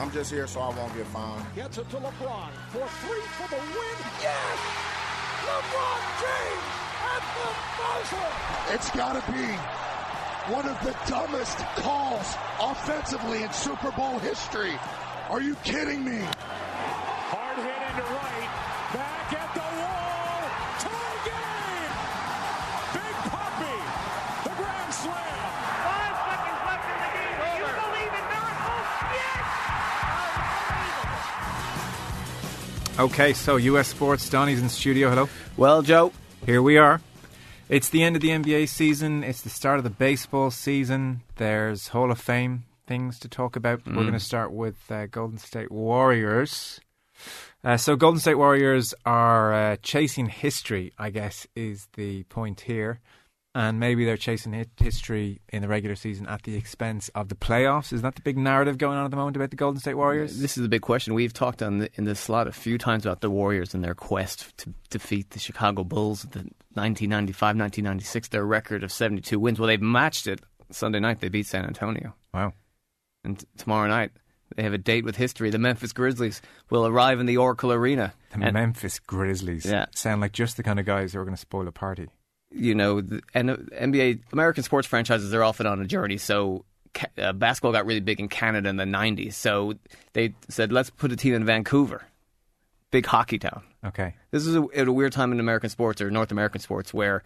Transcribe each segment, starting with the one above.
I'm just here so I won't get fined. Gets it to LeBron for three for the win. Yes! LeBron James at the buzzer! It's got to be one of the dumbest calls offensively in Super Bowl history. Are you kidding me? Okay, so US Sports, Donnie's in studio. Hello. Well, Joe, Here we are. It's the end of the NBA season. It's the start of the baseball season. There's Hall of Fame things to talk about. We're going to start with uh, Golden State Warriors. Uh, so, Golden State Warriors are uh, chasing history, I guess, is the point here. And maybe they're chasing hit history in the regular season at the expense of the playoffs. Is that the big narrative going on at the moment about the Golden State Warriors? this is a big question. We've talked on the, in this slot a few times about the Warriors and their quest to defeat the Chicago Bulls. The 1995-1996, their record of 72 wins. Well, they've matched it Sunday night. They beat San Antonio, wow. and t- tomorrow night they have a date with history. The Memphis Grizzlies will arrive in the Oracle Arena. The And- Memphis Grizzlies Yeah. sound like just the kind of guys who are going to spoil a party. You know, the, and uh, NBA American sports franchises are often on a journey. So uh, basketball got really big in Canada in the '90s. So they said, let's put a team in Vancouver, big hockey town. Okay. This is a, at a weird time in American sports or North American sports where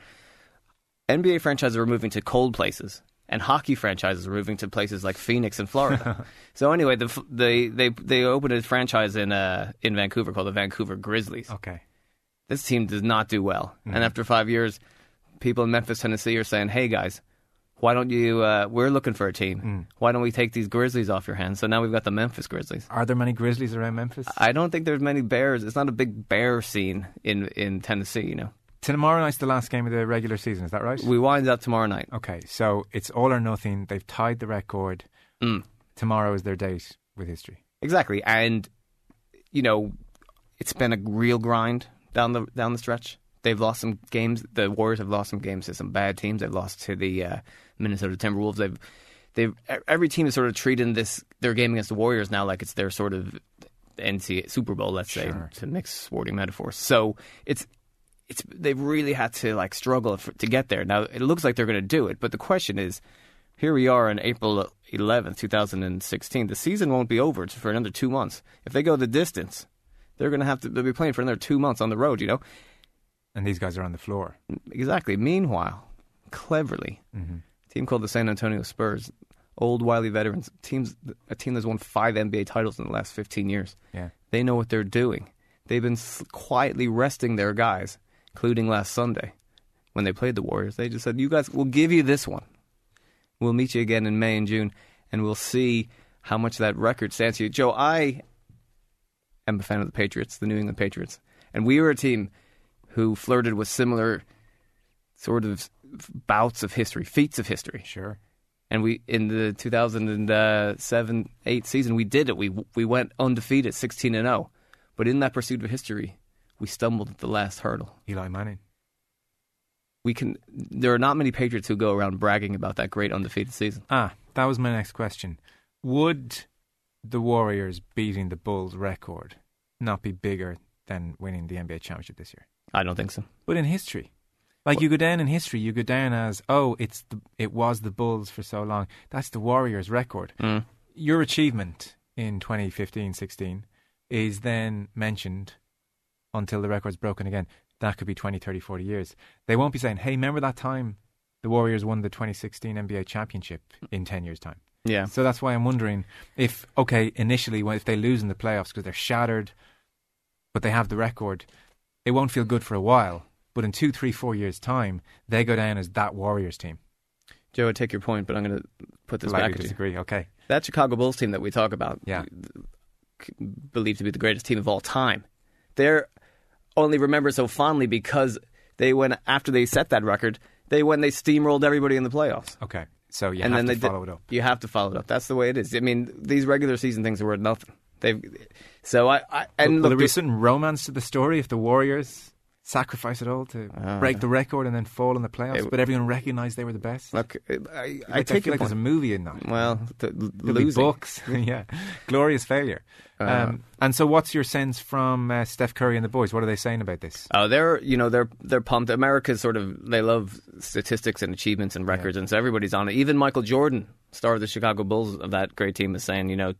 NBA franchises are moving to cold places. And hockey franchises are moving to places like Phoenix and Florida. so anyway, the, they they they opened a franchise in uh, in Vancouver called the Vancouver Grizzlies Okay. this team does not do well. And after five years, people in Memphis, Tennessee are saying, hey guys, why don't you, uh, we're looking for a team. Why don't we take these Grizzlies off your hands? So now we've got the Memphis Grizzlies. Are there many Grizzlies around Memphis? I don't think there's many bears. It's not a big bear scene in, in Tennessee, you know. Tomorrow night's the last game of the regular season, is that right? We wind up tomorrow night. okay, so it's all or nothing. They've tied the record. Mm. Tomorrow is their date with history. Exactly. And, you know, it's been a real grind down the down the stretch. They've lost some games. The Warriors have lost some games to some bad teams. They've lost to the uh, Minnesota Timberwolves. They've they've every team is sort of treating this their game against the Warriors now like it's their sort of NCAA Super Bowl, let's say, Sure. to mix sporting metaphors. So it's it's they've really had to like struggle for, to get there. Now it looks like they're going to do it, but the question is, here we are on April 11th, 2016. The season won't be over for another two months. If they go the distance, they're going to have to they'll be playing for another two months on the road. You know And these guys are on the floor. exactly. Meanwhile, cleverly, mm-hmm. a team called the San Antonio Spurs, old wily veterans, teams a team that's won five NBA titles in the last 15 years. Yeah. They know what they're doing. They've been quietly resting their guys, including last Sunday when they played the Warriors. They just said, "You guys, we'll give you this one. We'll meet you again in May and June, and we'll see how much that record stands to you." Joe, I am a fan of the Patriots, the New England Patriots, and we were a team who flirted with similar sort of bouts of history, feats of history. Sure. And we in the 2007 8 season we did it. We we went undefeated, 16 and 0. But in that pursuit of history, we stumbled at the last hurdle. Eli Manning. We can there are not many Patriots who go around bragging about that great undefeated season. Ah, that was my next question. Would the Warriors beating the Bulls record not be bigger than winning the NBA championship this year? I don't think so. But in history, like you go down in history, you go down as oh, it's the, it was the Bulls for so long. That's the Warriors' record. Mm. Your achievement in 2015-16 is then mentioned until the record's broken again. That could be 20, 30, 40 years. They won't be saying, "Hey, remember that time the Warriors won the 2016 NBA championship in 10 years' time." Yeah. So that's why I'm wondering if, okay, initially, if they lose in the playoffs because they're shattered, but they have the record, it won't feel good for a while. But in two, three, four years' time, they go down as that Warriors team. Joe, I take your point, but I'm going to put this Politely back at you. disagree. Okay. That Chicago Bulls team that we talk about, Yeah. believed to be the greatest team of all time, they're only remembered so fondly because they went after they set that record. They went they steamrolled everybody in the playoffs, Okay. So you and have then to they follow did, it up. You have to follow it up. That's the way it is. I mean, these regular season things are worth nothing. They've so I, I and Will look, there be the- certain romance to the story if the Warriors sacrifice it all to break the record and then fall in the playoffs? It- but everyone recognised they were the best. Look, I, I, I take your like there's a movie in that. Well, the, losing. books, yeah, glorious failure. Uh, um, and so, what's your sense from uh, Steph Curry and the boys? What are they saying about this? Oh, they're you know they're they're pumped. America's sort of they love statistics and achievements and records, and so everybody's on it. Even Michael Jordan, star of the Chicago Bulls of that great team, is saying, you know,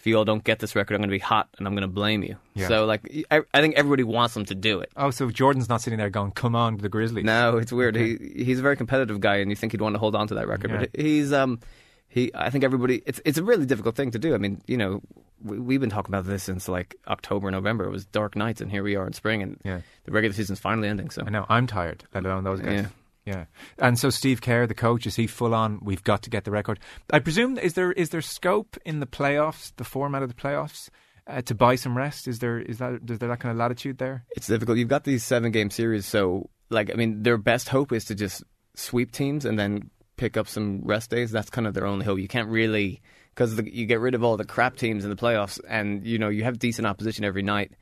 if you all don't get this record, I'm going to be hot and I'm going to blame you. Yeah. So like, I, I think everybody wants them to do it. Oh, so Jordan's not sitting there going, "Come on, the Grizzlies." No, it's weird. He he's a very competitive guy, and you think he'd want to hold on to that record, Yeah. but he's um he. I think everybody. It's it's a really difficult thing to do. I mean, you know, we, we've been talking about this since like October, November. It was dark nights, and here we are in spring, and Yeah. the regular season's finally ending. So I know. I'm tired, let alone those guys. Yeah. Yeah. And so Steve Kerr, the coach, is he full on? We've got to get the record. I presume is there is there scope in the playoffs, the format of the playoffs, uh, to buy some rest? Is there is that is there that kind of latitude there? it's difficult. You've got these seven game series, so like I mean, their best hope is to just sweep teams and then pick up some rest days. That's kind of their only hope. You can't really because you get rid of all the crap teams in the playoffs, and you know you have decent opposition every night.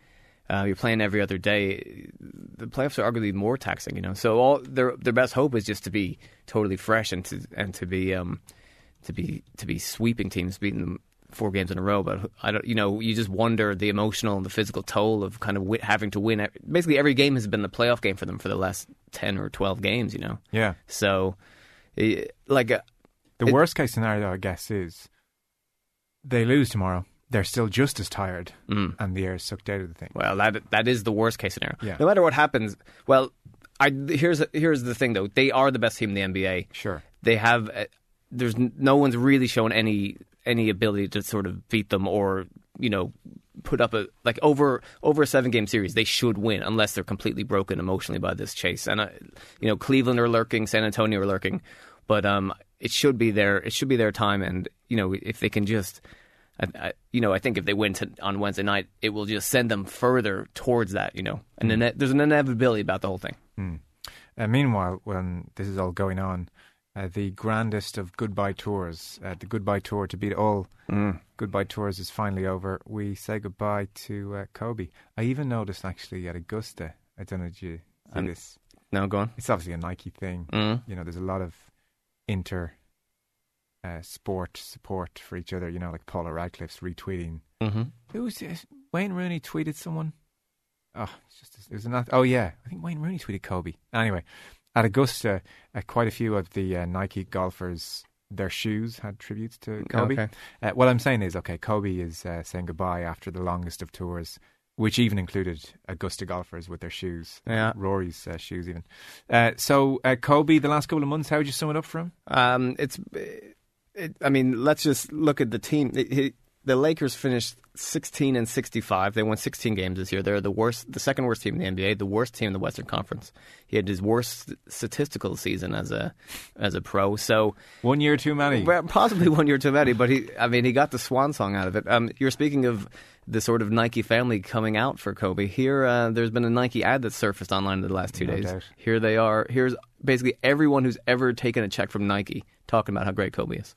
Uh, you're playing every other day. The playoffs are arguably more taxing, you know. So all their their best hope is just to be totally fresh and to and to be um to be to be sweeping teams, beating them four games in a row. But I don't, you know, you just wonder the emotional and the physical toll of kind of having to win. Basically, every game has been the playoff game for them for the last ten or twelve games, you know. Yeah. So, like, uh, The It- worst case scenario, I guess, is they lose tomorrow. They're still just as tired, Mm. and the air is sucked out of the thing. Well, that that is the worst case scenario. Yeah. No matter what happens, well, I here's here's the thing though. They are the best team in the NBA. Sure. They have uh, there's no one's really shown any any ability to sort of beat them or you know put up a like over over a seven game series. They should win unless they're completely broken emotionally by this chase. And uh, you know Cleveland are lurking, San Antonio are lurking, but um, it should be their it should be their time. And you know if they can just I, I, you know, I think if they win to, on Wednesday night, it will just send them further towards that. You know, and ine- there's an inevitability about the whole thing. Uh, meanwhile, when this is all going on, uh, the grandest of goodbye tours, uh, the goodbye tour to beat all goodbye tours is finally over. We say goodbye to uh, Kobe. I even noticed actually at Augusta. I don't know if you see Um, this. No, go on. It's obviously a Nike thing. Mm. You know, there's a lot of inter uh, sport support for each other. You know, like Paula Radcliffe's retweeting. Mm-hmm. Who was it? Wayne Rooney tweeted someone. Oh, it's just it was another. Oh yeah, I think Wayne Rooney tweeted Kobe. Anyway, at Augusta, uh, quite a few of the uh, Nike golfers. Their shoes had tributes to Kobe. Okay. Uh, what I'm saying is, okay, Kobe is uh, saying goodbye after the longest of tours, which even included Augusta golfers with their shoes. Yeah. Rory's uh, shoes, even. Uh, so, uh, Kobe, the last couple of months, how would you sum it up for him? Um, it's, it, I mean, let's just look at the team. It- it- the Lakers finished 16 and 65. They won 16 games this year. They're the worst, the second worst team in the NBA, the worst team in the Western Conference. He had his worst statistical season as a as a pro. So One year too many. Well, possibly one year too many, but he, I mean, he got the swan song out of it. Um, you're speaking of the sort of Nike family coming out for Kobe. Here, uh, there's been a Nike ad that surfaced online in the last two No days. doubt. Here they are. Here's basically everyone who's ever taken a check from Nike talking about how great Kobe is.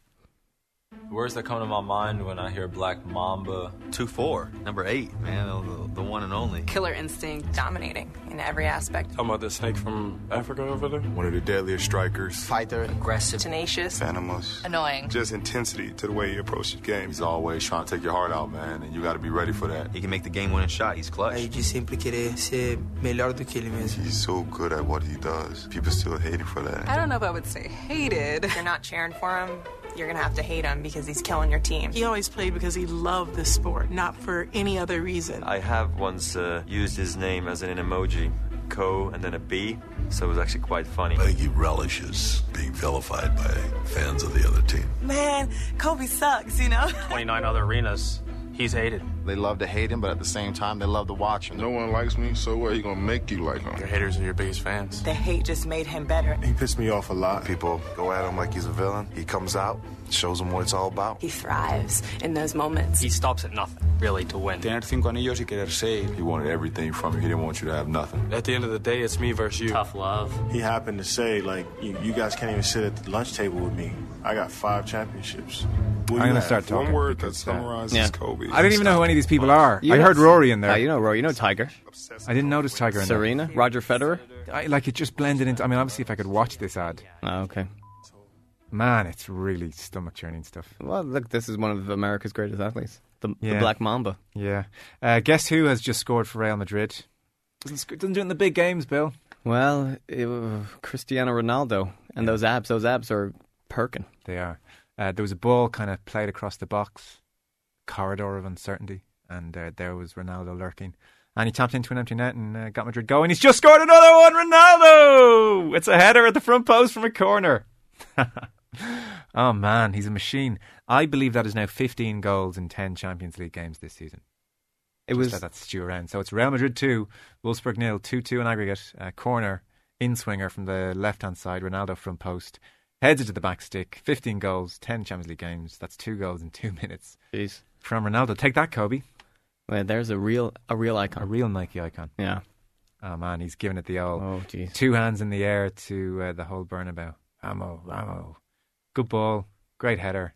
Words that come to my mind when I hear Black Mamba. 2 4, number 8, man, the, the one and only. killer instinct dominating in every aspect. Talking about the snake from Africa over there? One of the deadliest strikers. Fighter, aggressive. Tenacious. Venomous. Annoying. Just intensity to the way he approaches the game. He's always trying to take your heart out, man, and you got to be ready for that. He can make the game winning shot. He's clutch. Aí de sempre querer ser melhor do que ele mesmo. He's so good at what he does. People still hate him for that. I don't know if I would say hated. If you're not cheering for him, you're gonna have to hate him because he's killing your team. He always played because he loved the sport, not for any other reason. I have once uh, used his name as an emoji, Co, and then a B, so it was actually quite funny. I think he relishes being vilified by fans of the other team. Man, Kobe sucks, you know? 29 other arenas. He's hated. They love to hate him, but at the same time, they love to watch him. No one likes me, so what? He gonna make you like him. Your haters are your biggest fans. The hate just made him better. He pissed me off a lot. People go at him like he's a villain. He comes out, shows them what it's all about. He thrives in those moments. He stops at nothing, really, to win. Tener cinco anillos y querer seis. He wanted everything from you. He didn't want you to have nothing. At the end of the day, it's me versus you. Tough love. He happened to say, like, you, you guys can't even sit at the lunch table with me. I got five championships. I'm going to start talking. One word that summarizes Yeah. Kobe. I didn't even know who any these people are. You I heard Rory in there. Uh, you know Rory. You know Tiger. I didn't notice Tiger in there. Serena. Roger Federer. I, like it just blended into. I mean, obviously, if I could watch this ad, Oh, okay. man, it's really stomach churning stuff. Well, look, this is one of America's greatest athletes. The, the Black Mamba. Yeah. Uh, guess who has just scored for Real Madrid? Doesn't, sc- doesn't do it in the big games, Bill. Well, it, uh, Cristiano Ronaldo and those abs. Those abs are perking. They are. Uh, there was a ball kind of played across the box, corridor of uncertainty, and uh, there was Ronaldo lurking. And he tapped into an empty net and uh, got Madrid going. He's just scored another one, Ronaldo! It's a header at the front post from a corner. oh man, he's a machine. I believe that is now 15 goals in 10 Champions League games this season. It Just was let that stew around. So it's Real Madrid 2, Wolfsburg nil, 2 2 in aggregate. Uh, corner, in swinger from the left hand side, Ronaldo front post. Heads it to the back stick. 15 goals, 10 Champions League games. That's two goals in two minutes Jeez. from Ronaldo. Take that, Kobe. Well, there's a real a real icon. A real Nike icon. Yeah. Oh man, he's giving it the all. Oh, jeez. Two hands in the air to uh, the whole Bernabeu. Amo, Amo. Good ball. Great header.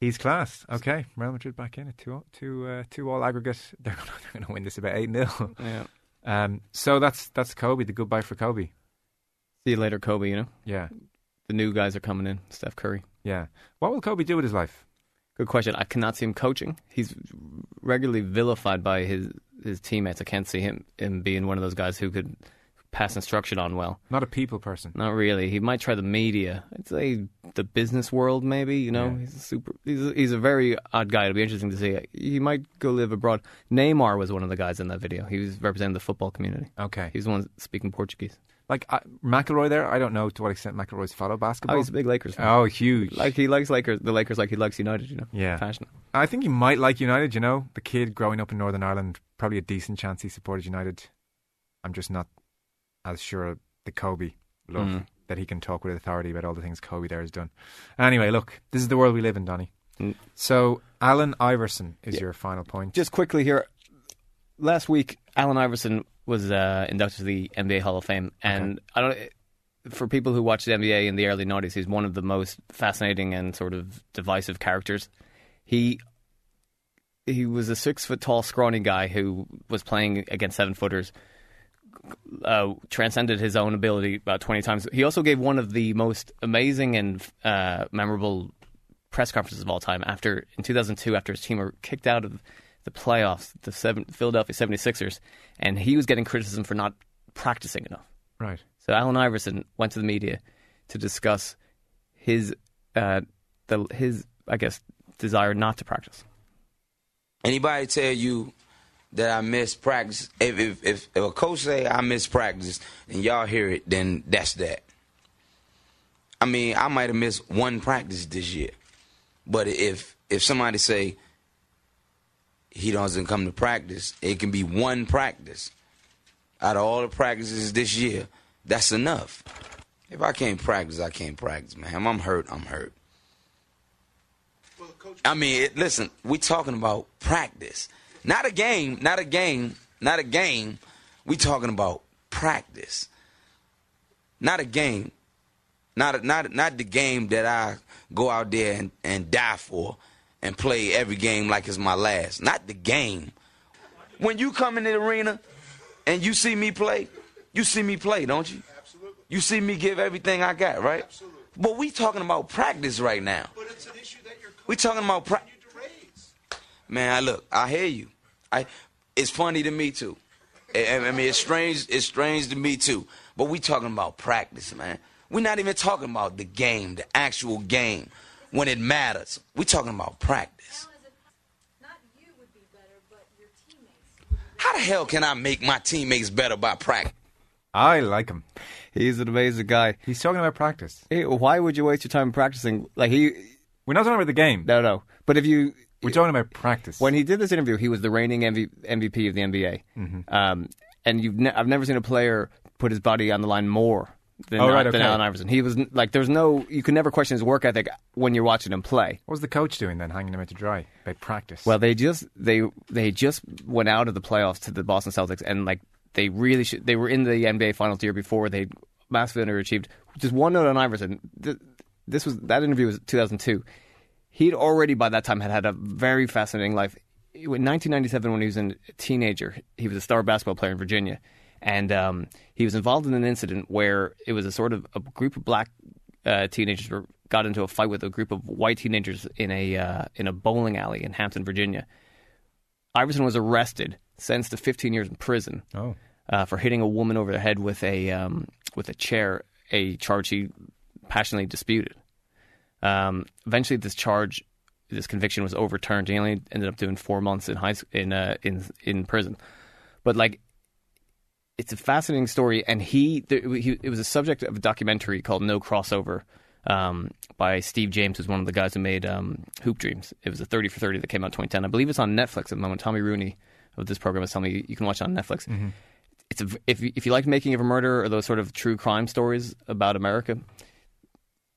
He's class. Okay, Real Madrid back in at two, two, uh, two all aggregate. They're going they're to win this about eight 0 Yeah. Um, so that's that's Kobe. The goodbye for Kobe. See you later, Kobe. You know Yeah, the new guys are coming in. Steph Curry. yeah. What will Kobe do with his life? Good question. I cannot see him coaching. He's regularly vilified by his his teammates. I can't see him him being one of those guys who could pass instruction on well. Not a people person. Not really. He might try the media. I'd say the business world, maybe. You know, Yeah. he's a super. He's a, he's a very odd guy. It'll be interesting to see. He might go live abroad. Neymar was one of the guys in that video. He was representing the football community. Okay. He's the one speaking Portuguese. Like uh, McIlroy there, I don't know to what extent McIlroy's follow basketball. Oh, he's a big Lakers fan. Oh, huge. Like he likes Lakers, the Lakers, like he likes United. You know, Yeah. passionate. I think he might like United, you know. The kid growing up in Northern Ireland, probably a decent chance he supported United. I'm just not as sure the Kobe love Mm. that he can talk with authority about all the things Kobe there has done. Anyway, look, this is the world we live in, Donny. Mm. So, Allen Iverson is your final point. Just quickly here, last week Allen Iverson was uh, inducted to the NBA Hall of Fame, and I don't. For people who watched the NBA in the early '90s, he's one of the most fascinating and sort of divisive characters. He he was a six foot tall, scrawny guy who was playing against seven footers. Uh, transcended his own ability about 20 times. He also gave one of the most amazing and uh, memorable press conferences of all time after in 2002 after his team were kicked out of the playoffs the seven, Philadelphia 76ers and he was getting criticism for not practicing enough Right. so Allen Iverson went to the media to discuss his uh, the his I guess desire not to practice Anybody tell you that I miss practice? If if if, if a coach say I miss practice and y'all hear it, then that's that. I mean, I might have missed one practice this year, but if if somebody say he doesn't come to practice, it can be one practice out of all the practices this year. That's enough. If I can't practice, I can't practice, man. I'm hurt, I'm hurt. I mean, it, listen, we talking about practice, not a game, not a game, not a game. We talking about practice, not a game, not a, not not the game that I go out there and, and die for and play every game like it's my last. Not the game. When you come in the arena and you see me play, you see me play, don't you? Absolutely. You see me give everything I got, right? Absolutely. But we talking about practice right now. But it's an issue that you're We talking about practice. man. I look, I hear you. I, it's funny to me too. I, I mean, it's strange. It's strange to me too. But we talking about practice, man. We're not even talking about the game, the actual game, when it matters. We're talking about practice. How the hell can I make my teammates better by practice? I like him. he's an amazing guy He's talking about practice. hey, why would you waste your time practicing like he We're not talking about the game. no no but if you We're talking about practice. When he did this interview, he was the reigning MV- MVP of the NBA. Mm-hmm. Um, and you've ne- I've never seen a player put his body on the line more than, Oh, right, than okay. Allen Iverson. He was like, there's no, you can never question his work ethic when you're watching him play. what was the coach doing then, hanging him out to dry? About practice. Well, they just they they just went out of the playoffs to the Boston Celtics, and like they really should. They were in the NBA Finals the year before. They massively underachieved. Just one note on Iverson. This was that interview was 2002. He'd already by that time had had a very fascinating life. In 1997, when he was a teenager, he was a star basketball player in Virginia, and um, he was involved in an incident where it was a sort of a group of black uh, teenagers were, got into a fight with a group of white teenagers in a uh, in a bowling alley in Hampton, Virginia. Iverson was arrested, sentenced to 15 years in prison Oh. uh, for hitting a woman over the head with a um, with a chair, a charge he passionately disputed. Um, eventually, this charge, this conviction was overturned. He only ended up doing four months in high in uh, in in prison. But like, it's a fascinating story, and he, there, he it was a subject of a documentary called No Crossover. Um, by Steve James, who's one of the guys who made um, Hoop Dreams. It was a 30 for 30 that came out in 2010. I believe it's on Netflix at the moment. Tommy Rooney of this program is telling me you can watch it on Netflix it's a, if you- if you like making of a murder or those sort of true crime stories about America,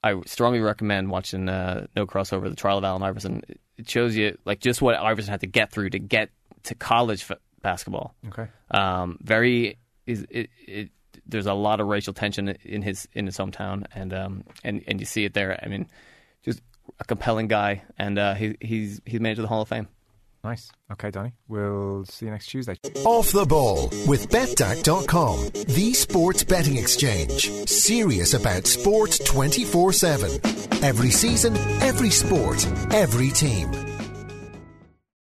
I strongly recommend watching uh, No Crossover: The Trial of Allen Iverson. It shows you like just what Iverson had to get through to get to college f- basketball. Okay. Um, very is it, it. There's a lot of racial tension in his in his hometown, and um, and and you see it there. I mean, just a compelling guy, and uh, he he's he's made it to the Hall of Fame. Nice. Okay, Donny. We'll see you next Tuesday. Off the ball with betDAC.com, the sports betting exchange. Serious about sport 24 7. Every season, every sport, every team.